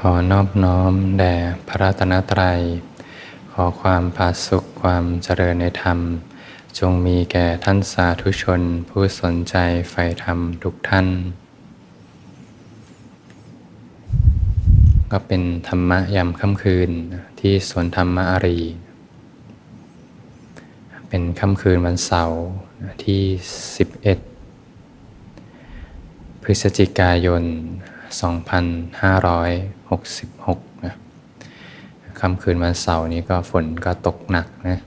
ขอนอบน้อมแด่พระรัตนตรัย ขอความผาสุขความเจริญในธรรม จงมีแก่ท่านสาธุชน ผู้สนใจใฝ่ธรรมทุกท่าน ก็เป็นธรรมะยามค่ำคืนที่สวนธรรมอารี เป็นค่ำคืนวันเสาร์ที่ 11 พฤศจิกายน 2566นะค่ำคืนวันเสาร์นี้ก็ฝนก็ตกหนักนะ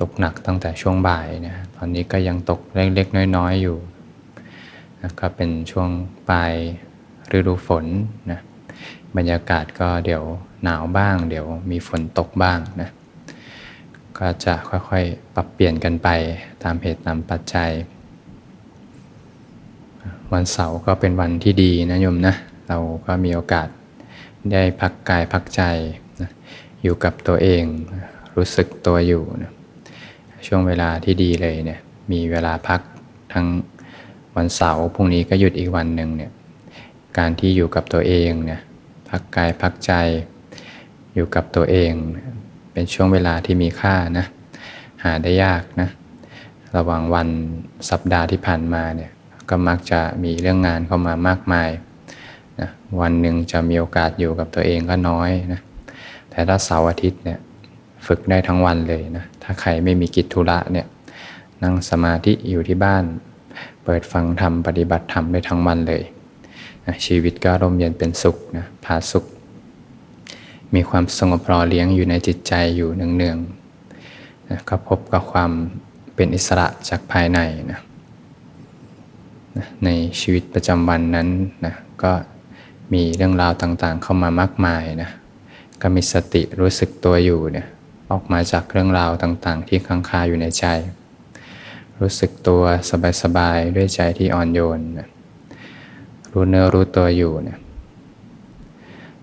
ตกหนักตั้งแต่ช่วงบ่ายนะตอนนี้ก็ยังตกเล็กๆน้อยๆอยู่นะก็เป็นช่วงปลายฤดูฝนนะบรรยากาศก็เดี๋ยวหนาวบ้าง เดี๋ยวมีฝนตกบ้างนะก็จะค่อยๆ ปรับเปลี่ยนกันไปตามเหตุตามปัจจัย วันเสาร์ก็เป็นวันที่ดีนะโยมนะ เราก็มีโอกาสได้พักกายพักใจนะอยู่กับตัวเองรู้สึกตัวอยู่นะช่วงเวลาที่ดีเลยเนี่ยมีเวลาพักทั้งวันเสาร์พรุ่งนี้ก็หยุดอีกวันหนึ่งเนี่ยการที่อยู่กับตัวเองเนี่ยพักกายพักใจ อยู่กับตัวเอง เป็นช่วงเวลาที่มีค่านะหาได้ยากนะระหว่างวันสัปดาห์ที่ผ่านมาเนี่ย ก็มักจะมีเรื่องงานเข้ามามากมายนะวันหนึ่งจะมีโอกาสอยู่กับตัวเองก็น้อยนะแต่ถ้าเสาร์อาทิตย์เนี่ยฝึกได้ทั้งวันเลยนะถ้าใครไม่มีกิจธุระเนี่ยนั่งสมาธิอยู่ที่บ้าน เปิดฟังธรรมปฏิบัติธรรมได้ทั้งวันเลยนะชีวิตก็ร่มเย็นเป็นสุขนะผาสุข มีความสงบรอเลี้ยงอยู่ในจิตใจอยู่เนืองๆนะก็พบกับความเป็นอิสระจากภายในนะ ในชีวิตประจำวันนั้นนะก็มีเรื่องราวต่างๆ เข้ามามากมายนะก็มีสติรู้สึกตัวอยู่เนี่ยออกมาจากเรื่องราวต่างๆ ที่ค้างคาอยู่ในใจ รู้สึกตัวสบายๆด้วยใจที่อ่อนโยนนะรู้เนื้อรู้ตัวอยู่เนี่ย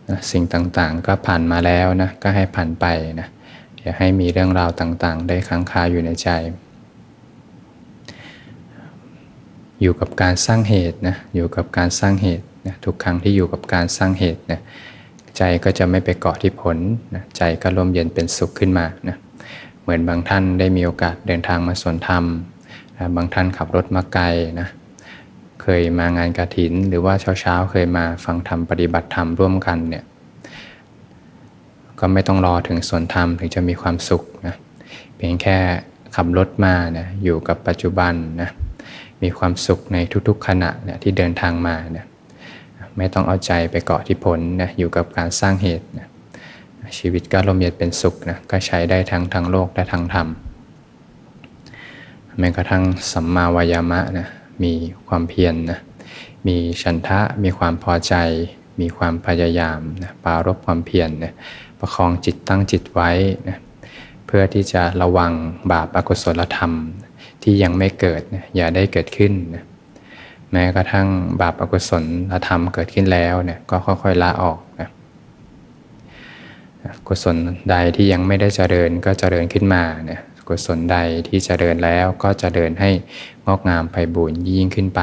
นะสิ่งต่างๆก็ผ่านมาแล้วนะก็ให้ผ่านไปนะอย่าให้มีเรื่องราวต่างๆ ได้ค้างคาอยู่ในใจ อยู่กับการสร้างเหตุนะอยู่กับการสร้างเหตุนะทุกครั้งที่อยู่กับการสร้างเหตุนะใจก็จะไม่ไปเกาะที่ผลนะใจก็ร่มเย็นเป็นสุขขึ้นมานะเหมือนบางท่านได้มีโอกาสเดินทางมาสวนธรรมนะบางท่านขับรถมาไกลนะเคยมางานกระถิน หรือว่าเช้าๆ เคยมาฟังธรรมปฏิบัติธรรมร่วมกันเนี่ยก็ไม่ต้องรอถึงสวนธรรมถึงจะมีความสุขนะเพียงแค่ขับรถมานะอยู่กับปัจจุบันนะ มีความสุขในทุกๆขณะเนี่ยที่เดินทางมาเนี่ยไม่ต้องเอาใจไปเกาะที่ผลนะอยู่กับการสร้างเหตุนะชีวิตก็ลมเย็นเป็นสุขนะก็ใช้ได้ทั้งทางโลกและทางธรรมแม้กระทั่งสัมมาวายามะนะมีความเพียรนนะมีฉันทะมีความพอใจ มีความพยายามนะปารบความเพียรนะประคองจิตตั้งจิตไว้นะเพื่อที่จะระวังบาปอกุศลธรรม ที่ยังไม่เกิดนะอย่าได้เกิดขึ้นนะแม้กระทั่งบาปอกุศลธรรมเกิดขึ้นแล้วเนี่ยก็ค่อยๆละออกนะกุศลใดที่ยังไม่ได้เจริญก็เจริญขึ้นมาเนี่ยกุศลใดที่เจริญแล้วก็เจริญให้งอกงามไปบูรยิ่งขึ้นไป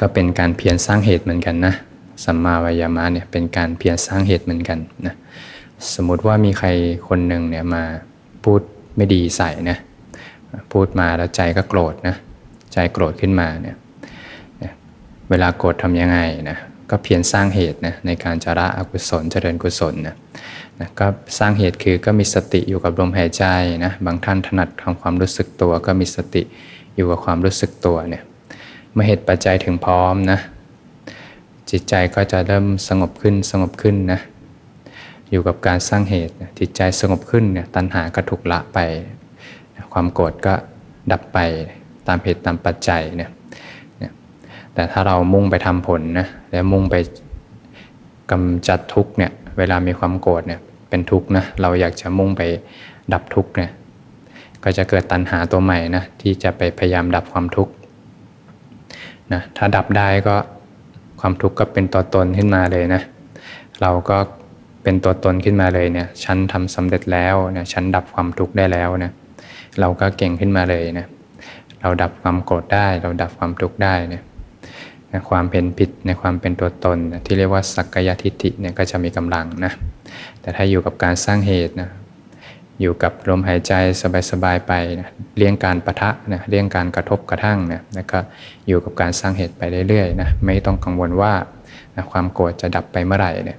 ก็เป็นการเพียรสร้างเหตุเหมือนกันนะสัมมาวายามะเนี่ยเป็นการเพียรสร้างเหตุเหมือนกันนะสมมุติว่ามีใครคนหนึ่งเนี่ยมาพูดไม่ดีใส่นะ พูดมาแล้วใจก็โกรธนะใจโกรธขึ้นมาเนี่ยเวลาโกรธทำยังไงนะก็เพียรสร้างเหตุนะในการจระอกุศลเจริญกุศลนะนะก็สร้างเหตุคือก็มีสติอยู่กับลมหายใจนะบางท่านถนัดทำความรู้สึกตัว ก็มีสติอยู่กับความรู้สึกตัวเนี่ยเมื่อเหตุปัจจัยถึงพร้อมนะจิตใจก็จะเริ่มสงบขึ้นสงบขึ้นนะอยู่กับการสร้างเหตุจิตใจสงบขึ้นเนี่ยตัณหาก็ถูกละไป ความโกรธก็ดับไปตามเหตุตามปัจจัยเนี่ยแต่ถ้าเรามุ่งไปทำผลนะแล้วมุ่งไปกำจัดทุกเนี่ยเวลามีความโกรธเนี่ยเป็นทุกข์นะเราอยากจะมุ่งไปดับทุกข์เนี่ยก็จะเกิดตัณหาตัวใหม่นะที่จะไปพยายามดับความทุกข์นะถ้าดับได้ก็ความทุกข์ก็เป็นตัวตนขึ้นมาเลยนะเราก็เป็นตัวตนขึ้นมาเลยเนี่ยฉันทำสำเร็จแล้วเนี่ยฉันดับความทุกข์ได้แล้วเนะ เราก็เก่งขึ้นมาเลยนะเราดับความโกรธได้ เราดับความทุกข์ได้เนี่ยความเป็นผิดในความเป็นตัวตนที่เรียกว่าสักกายทิฏฐิเนี่ยก็จะมีกำลังนะแต่ถ้าอยู่กับการสร้างเหตุนะอยู่กับลมหายใจสบายๆไปนะเลี่ยงการประทะนะเลี่ยงการกระทบกระทั่งนะแล้วก็อยู่กับการสร้างเหตุไปเรื่อยๆนะไม่ต้องกังวลว่านะความโกรธจะดับไปเมื่อไหร่เนี่ย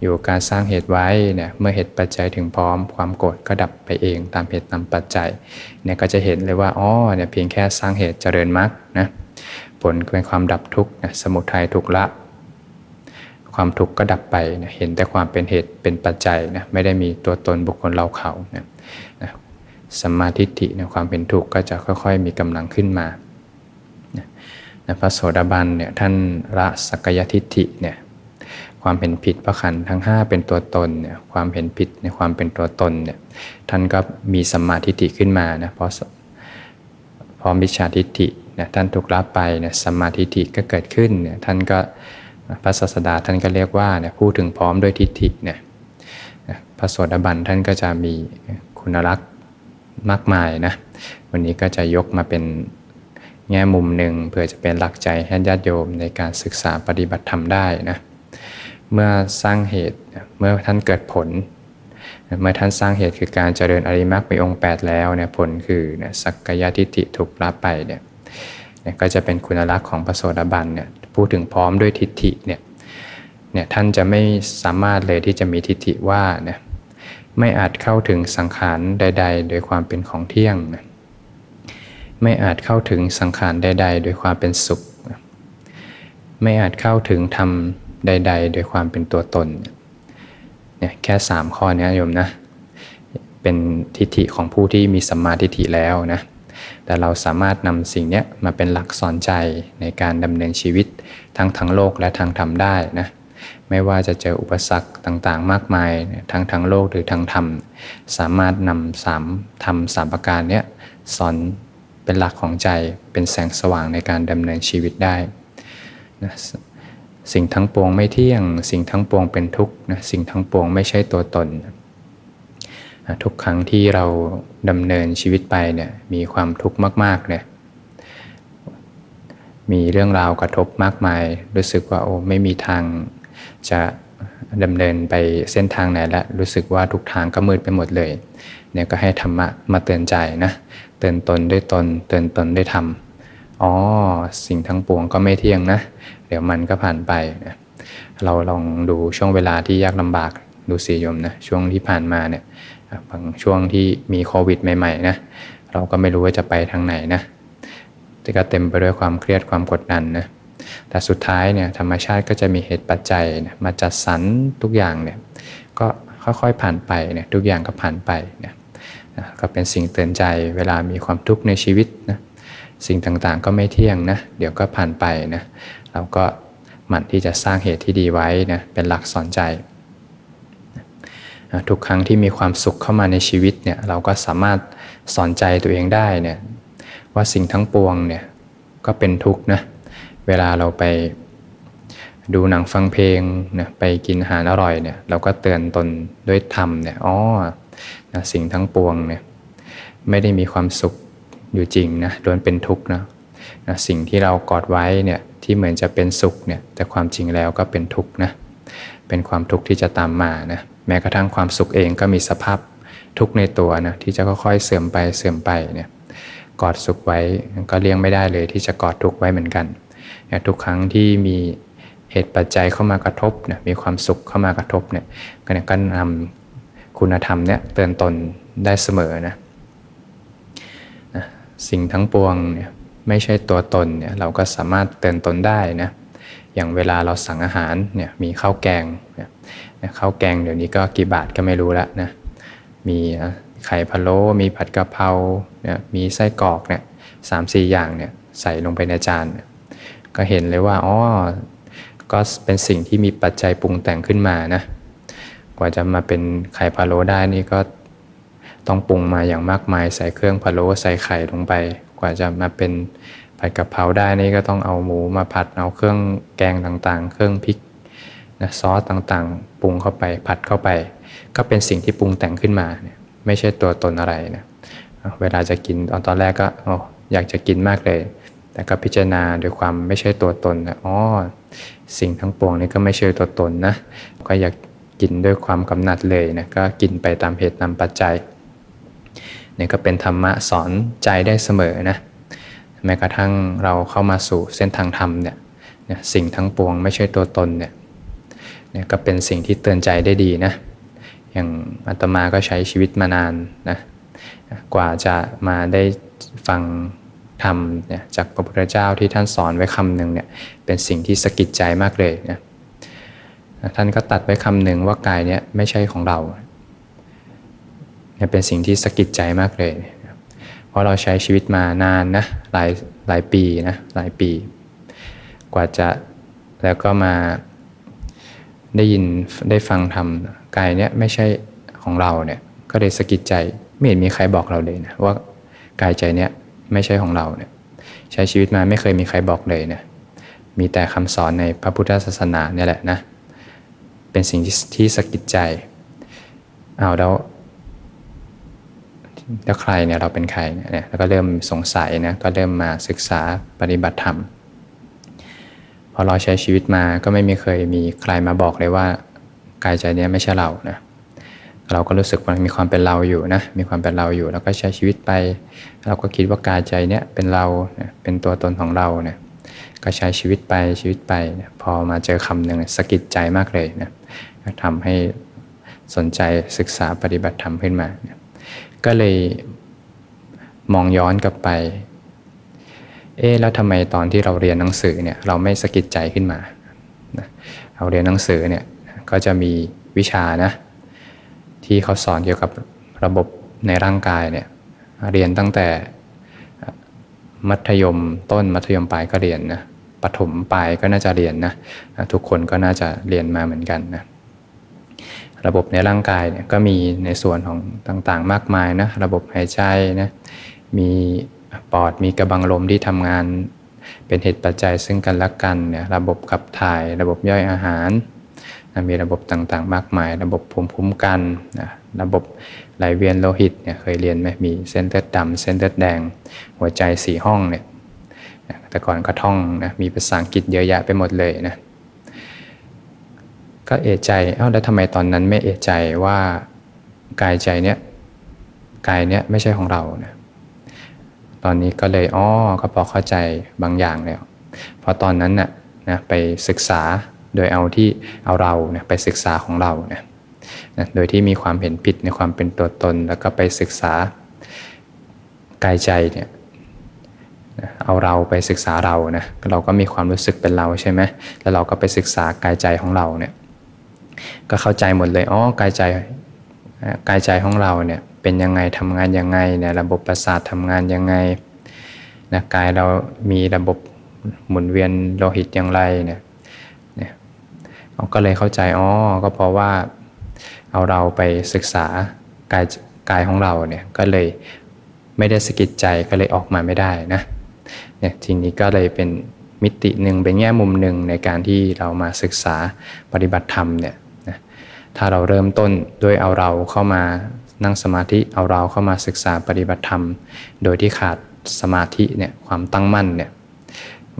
อยู่การสร้างเหตุไว้เนี่ยเมื่อเหตุปัจจัยถึงพร้อมความโกรธก็ดับไปเองตามเหตุตามปัจจัยเนี่ยก็จะเห็นเลยว่าอ๋อเนี่ยเพียงแค่สร้างเหตุเจริญมรรคนะผลเป็นความดับทุกข์นะสมุทัยทุกละ ความทุกข์ก็ดับไปนะเห็นแต่ความเป็นเหตุเป็นปัจจัยนะไม่ได้มีตัวตนบุคคลเราเขานะนะสัมมาทิฏฐินะความเป็นทุกข์ก็จะค่อยๆ มีกำลังขึ้นมานะนะพระโสดาบันเนี่ยท่านละสักยทิฏฐิเนี่ย ความเห็นผิดพระขันทั้ง 5 เป็นตัวตนเนี่ยความเห็นผิดในความเป็นตัวตนเนี่ยท่านก็มีสัมมาทิฏฐิขึ้นมานะเพราะพอมิจฉาทิฏฐินะท่านถูกละไปเนี่ยสัมมาทิฏฐิก็เกิดขึ้นเนี่ยท่านก็พระศาสดาท่านก็เรียกว่าเนี่ยพูดถึงพร้อมด้วยทิฏฐิเนี่ยพระโสดาบันท่านก็จะมีคุณลักษณ์มากมายนะวันนี้ก็จะยกมาเป็นแง่มุมหนึ่งเพื่อจะเป็นหลักใจให้ญาติโยมในการศึกษาปฏิบัติธรรมได้นะ เมื่อสร้างเหตุเมื่อท่านเกิดผล เมื่อท่านสร้างเหตุคือการเจริญอริมักมีองค์ 8 แล้วเนี่ยผลคือเนี่ยสักกายทิฏฐิถูกละไปเนี่ยก็จะเป็นคุณลักษณ์ของพระโสดาบันเนี่ยพูดถึงพร้อมด้วยทิฏฐิเนี่ยเนี่ยท่านจะไม่สามารถเลยที่จะมีทิฏฐิว่าเนี่ยไม่อาจเข้าถึงสังขารใด ๆ โดยความเป็นของเที่ยง ไม่อาจเข้าถึงสังขารใด ๆ โดยความเป็นสุข ไม่อาจเข้าถึงธรรม ใด ๆ โดยความเป็นตัวตนเนี่ยแค่สามข้อนี้โยมนะเป็นทิฏฐิของผู้ที่มีสัมมาทิฏฐิแล้วนะแต่เราสามารถนำสิ่งนี้มาเป็นหลักสอนใจในการดำเนินชีวิตทั้งทางโลกและทางธรรมได้นะไม่ว่าจะเจออุปสรรคต่างๆ มากมายทั้งทางโลกหรือทางธรรม สามารถนำสามธรรมสามประการนี้สอนเป็นหลักของใจเป็นแสงสว่างในการดำเนินชีวิตได้นะ สิ่งทั้งปวงไม่เที่ยง สิ่งทั้งปวงเป็นทุกข์นะสิ่งทั้งปวงไม่ใช่ตัวตน ทุกครั้งที่เราดำเนินชีวิตไปเนี่ยมีความทุกข์มากๆเนี่ยมีเรื่องราวกระทบมากมาย รู้สึกว่าโอ้ไม่มีทางจะดำเนินไปเส้นทางไหนและรู้สึกว่าทุกทางก็มืดไปหมดเลยเนี่ยก็ให้ธรรมะมาเตือนใจนะเตือนตนด้วยตน เตือนตนด้วยธรรมอ๋อสิ่งทั้งปวงก็ไม่เที่ยงนะ เดี๋ยวมันก็ผ่านไปนะเราลองดูช่วงเวลาที่ยากลำบากดูสียมนะช่วงที่ผ่านมาเนี่ยบางช่วงที่มีโควิดใหม่ๆนะเราก็ไม่รู้ว่าจะไปทางไหนนะแต่ก็เต็มไปด้วยความเครียดความกดดันนะแต่สุดท้ายเนี่ยธรรมชาติก็จะมีเหตุปัจจัยนะมาจัดสรรทุกอย่างเนี่ยก็ค่อยๆผ่านไปเนี่ยทุกอย่างก็ผ่านไปเนี่ยก็เป็นสิ่งเตือนใจเวลามีความทุกข์ในชีวิตนะ สิ่งต่างๆ ก็ไม่เที่ยงนะ เดี๋ยวก็ผ่านไปนะ เราก็หมั่นที่จะสร้างเหตุที่ดีไว้นะ เป็นหลักสอนใจ ทุกครั้งที่มีความสุขเข้ามาในชีวิตเนี่ย เราก็สามารถสอนใจตัวเองได้เนี่ยว่าสิ่งทั้งปวงเนี่ยก็เป็นทุกข์นะ เวลาเราไปดูหนังฟังเพลงนะไปกินอาหารอร่อยเนี่ยเราก็เตือนตนด้วยธรรมเนี่ยอ๋อนะสิ่งทั้งปวงเนี่ยไม่ได้มีความสุข อยู่จริงนะล้วนเป็นทุกข์นะนะสิ่งที่เรากอดไว้เนี่ยที่เหมือนจะเป็นสุขเนี่ยแต่ความจริงแล้วก็เป็นทุกข์นะเป็นความทุกข์ที่จะตามมานะแม้กระทั่งความสุขเองก็มีสภาพทุกข์ในตัวนะที่จะค่อยๆเสื่อมไปเสื่อมไปเนี่ยกอดสุขไว้ก็เลี้ยงไม่ได้เลยที่จะกอดทุกข์ไว้เหมือนกันทุกครั้งที่มีเหตุปัจจัยเข้ามากระทบเนี่ยมีความสุขเข้ามากระทบเนี่ยก็นำคุณธรรมเนี่ยเตือนตนได้เสมอนะ สิ่งทั้งปวงเนี่ยไม่ใช่ตัวตนเนี่ยเราก็สามารถเตือนตนได้นะอย่างเวลาเราสั่งอาหารเนี่ยมีข้าวแกงเนี่ยข้าวแกงเดี๋ยวนี้ก็กี่บาทก็ไม่รู้ละนะมีไข่พะโล้มีผัดกะเพราเนี่ยมีไส้กรอกเนี่ยสามสี่อย่างเนี่ยใส่ลงไปในจาน ก็เห็นเลยว่าอ๋อก็เป็นสิ่งที่มีปัจจัยปรุงแต่งขึ้นมานะกว่าจะมาเป็นไข่พะโล้ได้นี่ก็ ต้องปรุงมาอย่างมากมายใส่เครื่องพะโล้ใส่ไข่ลงไป กว่าจะมาเป็นผัดกะเพราได้นี่ก็ต้องเอาหมูมาผัดเอาเครื่องแกงต่างๆ เครื่องพริกนะซอสต่างๆ ปรุงเข้าไปผัดเข้าไป ก็เป็นสิ่งที่ปรุงแต่งขึ้นมาเนี่ยไม่ใช่ตัวตนอะไรนะเวลาจะกินตอนตอนแรกก็ออยากจะกินมากเลย แต่ก็พิจารณาโดยความไม่ใช่ตัวตนนะอ๋อสิ่งทั้งปวงนี้ก็ไม่ใช่ตัวตนนะก็อยากกินด้วยความกำหนัดเลยนะก็กินไปตามเหตุตามปัจจัย นี่ก็เป็นธรรมะสอนใจได้เสมอนะแม้กระทั่งเราเข้ามาสู่เส้นทางธรรมเนี่ยสิ่งทั้งปวงไม่ใช่ตัวตนเนี่ยเนี่ยก็เป็นสิ่งที่เตือนใจได้ดีนะอย่างอาตมาก็ใช้ชีวิตมานานนะกว่าจะมาได้ฟังธรรมเนี่ยจากพระพุทธเจ้าที่ท่านสอนไว้คำหนึ่งเนี่ยเป็นสิ่งที่สะกิดใจมากเลยนะท่านก็ตัดไว้คำหนึ่งว่ากายเนี่ยไม่ใช่ของเรา เนี่เป็นสิ่งที่สะกิดใจมากเลย เพราะเราใช้ชีวิตมานานนะหลายหลายปีนะหลายปี กว่าจะแล้วก็มาได้ยินได้ฟังธรรมกายเนี่ยไม่ใช่ของเราเนี่ยก็เลยสะกิดใจไม่เห็นมีใครบอกเราเลยนะว่ากายใจเนี่ยไม่ใช่ของเราเนี่ยใช้ชีวิตมาไม่เคยมีใครบอกเลยนะมีแต่คำสอนในพระพุทธศาสนาเนี่ยแหละนะเป็นสิ่งที่สะกิดใจเอาแล้ว แล้วใครเนี่ยเราเป็นใครเนี่ยแล้วก็เริ่มสงสัยนะก็เริ่มมาศึกษาปฏิบัติธรรมพอเราใช้ชีวิตมาก็ไม่มีเคยมีใครมาบอกเลยว่ากายใจเนี้ยไม่ใช่เรานะเราก็รู้สึกว่ามีความเป็นเราอยู่นะมีความเป็นเราอยู่แล้วก็ใช้ชีวิตไป เราก็คิดว่ากายใจเนี้ยเป็นเราเป็นตัวตนของเราเนี่ยก็ใช้ชีวิตไปชีวิตไป พอมาเจอคำหนึ่งสะกิดใจมากเลยนะทำให้สนใจศึกษาปฏิบัติธรรมขึ้นมา ก็เลยมองย้อนกลับไป เอ๊แล้วทำไมตอนที่เราเรียนหนังสือเนี่ยเราไม่สะกิดใจขึ้นมาเราเรียนหนังสือเนี่ยก็จะมีวิชานะที่เขาสอนเกี่ยวกับระบบในร่างกายเนี่ยเรียนตั้งแต่มัธยมต้นมัธยมปลายก็เรียนนะปฐมปลายก็น่าจะเรียนนะทุกคนก็น่าจะเรียนมาเหมือนกันนะ ระบบในร่างกายเนี่ยก็มีในส่วนของต่างๆ มากมายนะระบบหายใจนะมีปอดมีกระบังลมที่ทำงาน เป็นเหตุปัจจัยซึ่งกันและกันเนี่ยระบบขับถ่าย ระบบย่อยอาหารมีระบบต่างๆ มากมาย ระบบภูมิคุ้มกันนะระบบไหลเวียนโลหิตเนี่ยเคยเรียนไหมมีเส้นเลือดดำเส้นเลือดแดง หัวใจสี่ห้องเนี่ยแต่ก่อนก็ท่องนะมีภาษาอังกฤษเยอะแยะไปหมดเลยนะ ก็เอะใจเอ้าแล้วทำไมตอนนั้นไม่เอะใจว่ากายใจเนี้ยกายเนี้ยไม่ใช่ของเรานะตอนนี้ก็เลยอ๋อก็พอเข้าใจบางอย่างแล้วเพราะตอนนั้นน่ะนะไปศึกษาโดยเอาที่เอาเราเนี่ยไปศึกษาของเราเนี่ยนะโดยที่มีความเห็นผิดในความเป็นตัวตน แล้วก็ไปศึกษากายใจเนี่ยเอาเราไปศึกษาเรานะเราก็มีความรู้สึกเป็นเราใช่ไหมแล้วเราก็ไปศึกษากายใจของเราเนี่ย ก็เข้าใจหมดเลยอ๋อกายใจกายใจของเราเนี่ยเป็นยังไงทำงานยังไงเนี่ยระบบประสาททำงานยังไงนะกายเรามีระบบหมุนเวียนโลหิตอย่างไรเนี่ยเนี่ยก็เลยเข้าใจอ๋อก็เพราะว่าเอาเราไปศึกษากายกายของเราเนี่ยก็เลยไม่ได้สกิดใจก็เลยออกมาไม่ได้นะเนี่ยทีนี้ก็เลยเป็นมิติหนึ่งเป็นแง่มุมหนึ่งในการที่เรามาศึกษาปฏิบัติธรรมเนี่ย ถ้าเราเริ่มต้นด้วยเอาเราเข้ามานั่งสมาธิเอาเราเข้ามาศึกษาปฏิบัติธรรม โดยที่ขาดสมาธิเนี่ยความตั้งมั่นเนี่ย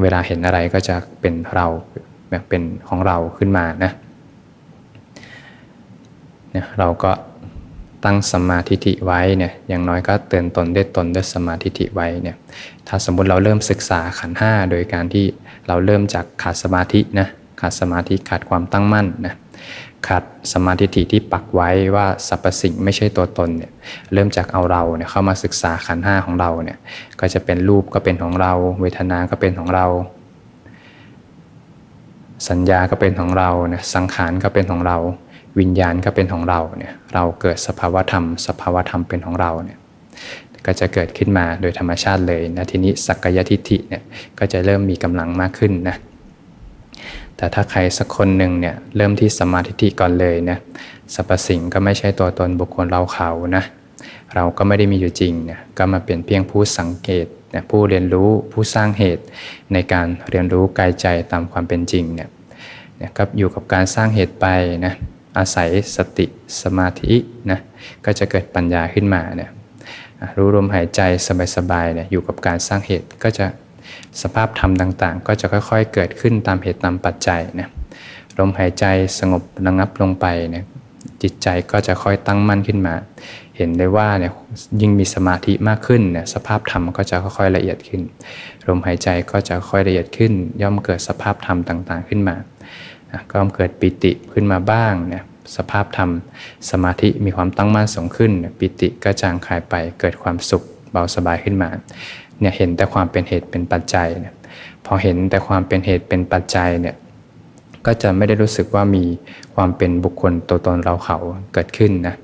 เวลาเห็นอะไรก็จะเป็นเราแบบเป็นของเราขึ้นมานะเนี่ยเราก็ตั้งสมาธิิไว้เนี่ยอย่างน้อยก็เตือนตนได้ตนด้วยสมาธิิไว้เนี่ยถ้าสมมุติเราเริ่มศึกษาขันห้าโดยการที่เราเริ่มจากขาดสมาธินะขาดสมาธิขาดความตั้งมั่นนะ ขาดสมาธิที่ปักไว้ว่าสรรพสิ่งไม่ใช่ตัวตนเนี่ยเริ่มจากเอาเราเนี่ยเข้ามาศึกษาขันห้าของเราเนี่ยก็จะเป็นรูปก็เป็นของเรา เวทนาก็เป็นของเรา สัญญาก็เป็นของเราเนี่ยสังขารก็เป็นของเรา วิญญาณก็เป็นของเราเนี่ยเราเกิดสภาวธรรม สภาวธรรมเป็นของเราเนี่ยก็จะเกิดขึ้นมาโดยธรรมชาติเลยนะทีนี้สักกายทิฏฐิเนี่ยก็จะเริ่มมีกำลังมากขึ้นนะ แต่ถ้าใครสักคนหนึ่งเนี่ยเริ่มที่สมาธิก่อนเลยนะสรรพสิ่งก็ไม่ใช่ตัวตนบุคคลเราเขานะเราก็ไม่ได้มีอยู่จริงเนี่ยก็มาเป็นเพียงผู้สังเกตนะผู้เรียนรู้ผู้สร้างเหตุ ในการเรียนรู้กายใจตามความเป็นจริงเนี่ยนะก็อยู่กับการสร้างเหตุไปนะอาศัยสติสมาธินะก็จะเกิดปัญญาขึ้นมาเนี่ยรู้ลมหายใจสบายๆเนี่ยอยู่กับการสร้างเหตุก็จะ สภาพธรรมต่างๆ ก็จะค่อยๆ เกิดขึ้นตามเหตุตามปัจจัยนะลมหายใจสงบระงับลงไปเนี่ยจิตใจก็จะค่อยตั้งมั่นขึ้นมา เห็นได้ว่าเนี่ยยิ่งมีสมาธิมากขึ้นเนี่ยสภาพธรรมก็จะค่อยๆละเอียดขึ้น ลมหายใจก็จะค่อยละเอียดขึ้น ย่อมเกิดสภาพธรรมต่างๆขึ้นมาก็เกิดปิติขึ้นมาบ้างเนี่ยสภาพธรรม สมาธิมีความตั้งมั่นสูงขึ้น ปิติก็จางคายไปเกิดความสุขเบาสบายขึ้นมา เนี่ยเห็นแต่ความเป็นเหตุเป็นปัจจัยเนี่ยพอเห็นแต่ความเป็นเหตุเป็นปัจจัยเนี่ยก็จะไม่ได้รู้สึกว่ามีความเป็นบุคคลตัวตนเราเขาเกิดขึ้นนะ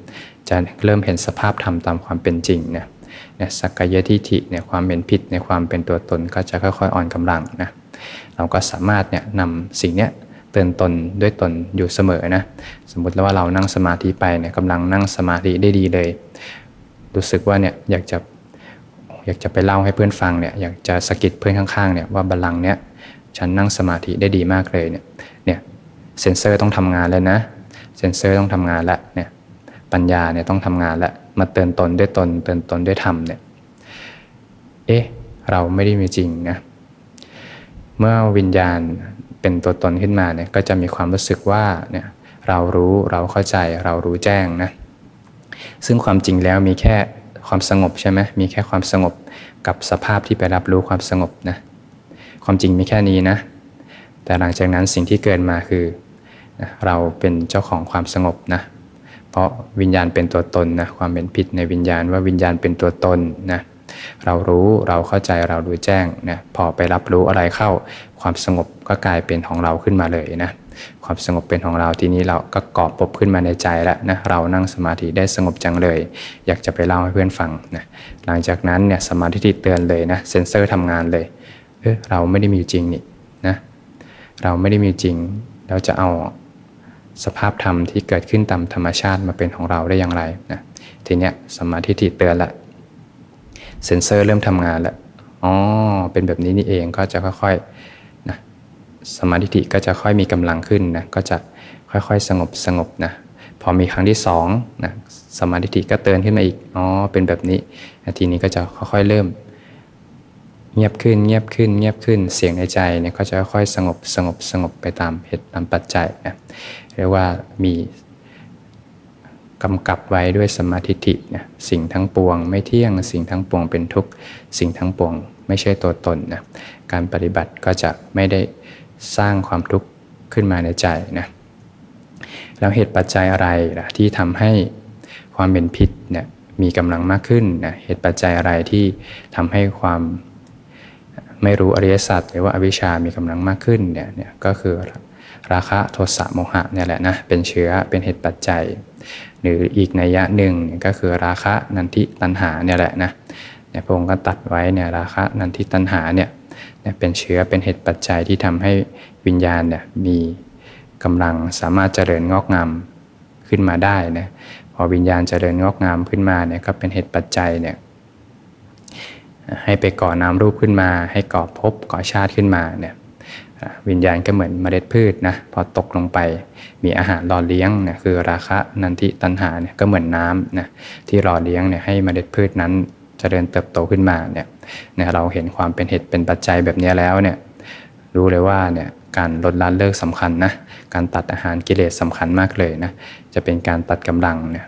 จะเริ่มเห็นสภาพธรรมตามความเป็นจริงนะเนี่ยสักกายทิฏฐิเนี่ยความเป็นผิดในความเป็นตัวตนก็จะค่อยๆ อ่อนกำลังนะเราก็สามารถเนี่ยนำสิ่งเนี้ยเตือนตนด้วยตนอยู่เสมอนะสมมุติแล้วว่าเรานั่งสมาธิไปเนี่ยกำลังนั่งสมาธิได้ดีเลย รู้สึกว่าเนี่ยอยากจะ อยากจะไปเล่าให้เพื่อนฟังเนี่ยอยากจะสะกิดเพื่อนข้างๆเนี่ยว่าบัลลังก์เนี่ยฉันนั่งสมาธิได้ดีมากเลยเนี่ยเนี่ยเซนเซอร์ต้องทำงานแล้วนะเซนเซอร์ต้องทำงานแล้วเนี่ยปัญญาเนี่ยต้องทำงานแล้วมาเตือนตนด้วยตนเตือนตนด้วยธรรมเนี่ยเอ๊ะเราไม่ได้มีจริงนะเมื่อวิญญาณเป็นตัวตนขึ้นมาเนี่ยก็จะมีความรู้สึกว่าเนี่ยเรารู้เราเข้าใจเรารู้แจ้งนะซึ่งความจริงแล้วมีแค่ ความสงบใช่ไหมมีแค่ความสงบกับสภาพที่ไปรับรู้ความสงบนะความจริงมีแค่นี้นะ แต่หลังจากนั้นสิ่งที่เกิดมาคือเราเป็นเจ้าของความสงบนะเพราะวิญญาณเป็นตัวตนนะความเป็นผิดในวิญญาณว่าวิญญาณเป็นตัวตนนะเรารู้เราเข้าใจเรารู้แจ้งนะพอไปรับรู้อะไรเข้าความสงบก็กลายเป็นของเราขึ้นมาเลยนะ ความสงบเป็นของเราทีนี้เราก็กอบปบขึ้นมาในใจแล้วนะเรานั่งสมาธิได้สงบจังเลย อยากจะไปเล่าให้เพื่อนฟังนะหลังจากนั้นเนี่ยสมาธิเตือนเลยนะเซนเซอร์ทำงานเลยเออเราไม่ได้มีจริงนี่นะเราไม่ได้มีจริงแล้วจะเอาสภาพธรรมที่เกิดขึ้นตามธรรมชาติมาเป็นของเราได้อย่างไรนะทีเนี้ยสมาธิเตือนละเซนเซอร์เริ่มทำงานแล้วอ๋อเป็นแบบนี้นี่เองก็จะค่อยๆ สมาธิก็จะค่อยมีกำลังขึ้นนะก็จะค่อยๆสงบสงบนะพอมีครั้งที่สองนะสมาธิก็เตือนขึ้นมาอีกอ๋อเป็นแบบนี้ทีนี้ก็จะค่อยๆเริ่ม เงียบขึ้นเงียบขึ้นเงียบขึ้นเสียงในใจเนี่ยก็จะค่อยๆสงบสงบสงบไปตามเหตุตามปัจจัยนะเรียกว่ามีกำกับไว้ด้วยสมาธิินะสิ่งทั้งปวงไม่เที่ยง สิ่งทั้งปวงเป็นทุกข์สิ่งทั้งปวงไม่ใช่ตัวตนนะการปฏิบัติก็จะไม่ได้ สร้างความทุกข์ขึ้นมาในใจนะแล้วเหตุปัจจัยอะไรล่ะที่ทำให้ความเป็นพิษเนี่ยมีกำลังมากขึ้นนะเหตุปัจจัยอะไรที่ทำให้ความไม่รู้อริยสัจหรือว่าอวิชชามีกำลังมากขึ้นเนี่ยเนี่ยก็คือราคะโทสะโมหะเนี่ยแหละนะเป็นเชื้อเป็นเหตุปัจจัย หรืออีกนัยยะหนึ่งก็คือราคะนันทิตัณหาเนี่ยแหละนะเนี่ยพระองค์ก็ตัดไว้เนี่ยราคะนันทิตัณหาเนี่ย เป็นเชื้อเป็นเหตุปัจจัยที่ทำให้วิญญาณเนี่ยมีกำลังสามารถเจริญงอกงามขึ้นมาได้นะพอวิญญาณเจริญงอกงามขึ้นมาเนี่ยก็เป็นเหตุปัจจัยเนี่ยให้ไปก่อนามรูปขึ้นมา ให้ก่อภพก่อชาติขึ้นมาเนี่ยวิญญาณก็เหมือนเมล็ดพืชนะพอตกลงไปมีอาหารหล่อเลี้ยงเนี่ยคือราคะนันทิตัณหาเนี่ยก็เหมือนน้ำนะที่หล่อเลี้ยงเนี่ยให้เมล็ดพืชนั้น เจริญเติบโตขึ้นมาเนี่ยเนี่ยเราเห็นความเป็นเหตุเป็นปัจจัยแบบนี้แล้วเนี่ยรู้เลยว่าเนี่ยการลดละเลิกสำคัญนะการตัดอาหารกิเลสสาคัญมากเลยนะจะเป็นการตัดกำลังเนี่ย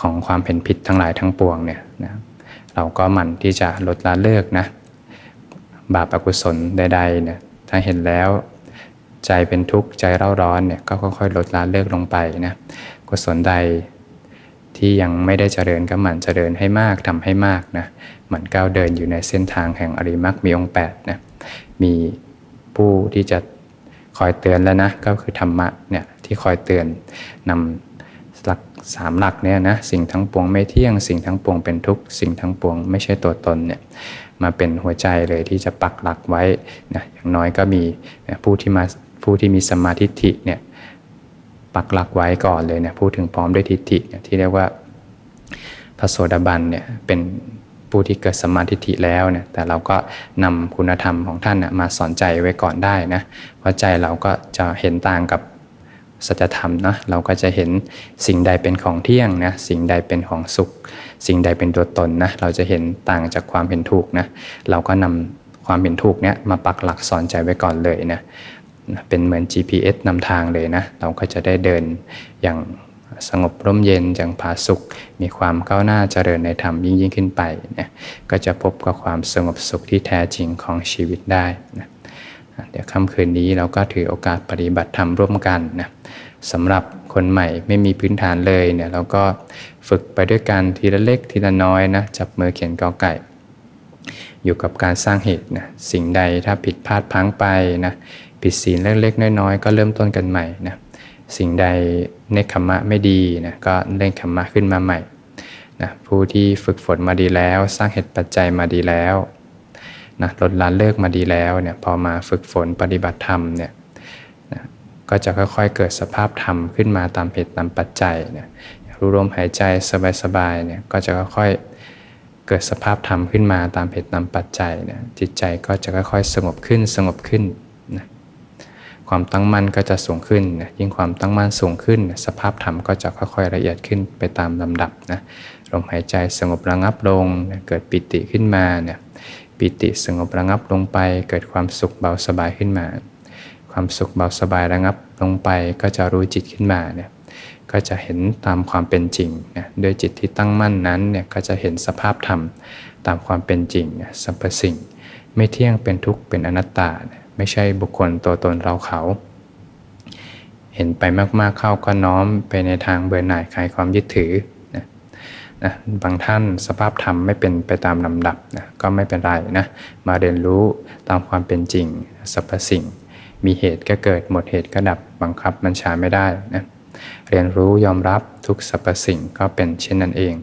ของความเป็นพิษทั้งหลายทั้งปวงเนี่ยนะเราก็หมั่นที่จะลดละเลิกนะบาปอกุศลใดๆเนี่ยถ้าเห็นแล้วใจเป็นทุกข์ใจเร่าร้อนเนี่ยก็ค่อยๆลดละเลิกลงไปนะกุศลใด ที่ยังไม่ได้เจริญก็หมั่นเจริญให้มากทำให้มากนะเหมือนก้าวเดินอยู่ในเส้นทางแห่งอริมักมีองค์8นะมีผู้ที่จะคอยเตือนแล้วนะก็คือธรรมะเนี่ยที่คอยเตือนนำหลักสามหลักเนี่ยนะสิ่งทั้งปวงไม่เที่ยงสิ่งทั้งปวงเป็นทุกข์สิ่งทั้งปวงไม่ใช่ตัวตนเนี่ยมาเป็นหัวใจเลยที่จะปักหลักไว้นะอย่างน้อยก็มีผู้ที่มาผู้ที่มีสมาธิิเนี่ย ปักหลักไว้ก่อนเลยเนี่ยพูดถึงพร้อมด้วยทิฏฐิที่เรียกว่าพระโสดาบันเนี่ยเป็นผู้ที่เกิดสมาธิิแล้วเนี่ยแต่เราก็นำคุณธรรมของท่านมาสอนใจไว้ก่อนได้นะเพราะใจเราก็จะเห็นต่างกับสัจธรรมนะเราก็จะเห็นสิ่งใดเป็นของเที่ยงนะสิ่งใดเป็นของสุข สิ่งใดเป็นตัวตนนะเราจะเห็นต่างจากความเห็นถูกนะเราก็นำความเห็นถูกเนี่ยมาปักหลักสอนใจไว้ก่อนเลยนะ เป็นเหมือน GPS นำทางเลยนะ เราก็จะได้เดินอย่างสงบร่มเย็นอย่างผาสุข มีความก้าวหน้าเจริญในธรรมยิ่งยิ่งขึ้นไปนะก็จะพบกับความสงบสุขที่แท้จริงของชีวิตได้นะเดี๋ยวค่ำคืนนี้เราก็ถือโอกาสปฏิบัติธรรมร่วมกันนะสำหรับคนใหม่ไม่มีพื้นฐานเลยเนี่ยเราก็ฝึกไปด้วยกันทีละเล็กทีละน้อยนะจับมือเขียนกอไก่ อยู่กับการสร้างเหตุนะสิ่งใดถ้าผิดพลาดพังไปนะ ผิดศีลเล็กๆน้อยๆก็เริ่มต้นกันใหม่นะสิ่งใดเนคขมะไม่ดีนะก็เล่งขมะขึ้นมาใหม่นะผู้ที่ฝึกฝนมาดีแล้ว สร้างเหตุปัจจัยมาดีแล้วนะลดละเลิกมาดีแล้วเนี่ยพอมาฝึกฝนปฏิบัติธรรมเนี่ยนะก็จะค่อยๆเกิดสภาพธรรมขึ้นมาตามเหตุตามปัจจัยนี่ยรู้ลมหายใจสบายๆเนี่ยก็จะค่อยๆเกิดสภาพธรรมขึ้นมาตามเหตุตามปัจจัยเนี่ยจิตใจก็จะค่อยๆสงบขึ้นสงบขึ้น ความตั้งมั่นก็จะสูงขึ้นนะยิ่งความตั้งมั่นสูงขึ้น สภาพธรรมก็จะค่อยๆละเอียดขึ้นไปตามลำดับนะลมหายใจสงบระงับลงนะเกิดปิติขึ้นมาเนี่ยปิติสงบระงับลงไป เกิดความสุขเบาสบายขึ้นมา ความสุขเบาสบายระงับลงไปก็จะรู้จิตขึ้นมาเนี่ยก็จะเห็นตามความเป็นจริงนะด้วยจิตที่ตั้งมั่นนั้นเนี่ยก็จะเห็นสภาพธรรมตามความเป็นจริงนะสรรพสิ่ง ไม่เที่ยงเป็นทุกข์เป็นอนัตตานะ ไม่ใช่บุคคลตัวตนเราเขา เห็นไปมากๆเข้าก็น้อมไปในทางเบื่อหน่ายคลายความยึดถือนะนะบางท่านสภาพธรรมไม่เป็นไปตามลำดับนะก็ไม่เป็นไรนะมาเรียนรู้ตามความเป็นจริงสรรพสิ่ง มีเหตุก็เกิดหมดเหตุก็ดับบังคับบัญชาไม่ได้นะเรียนรู้ยอมรับทุกสรรพสิ่งก็เป็นเช่นนั้นเอง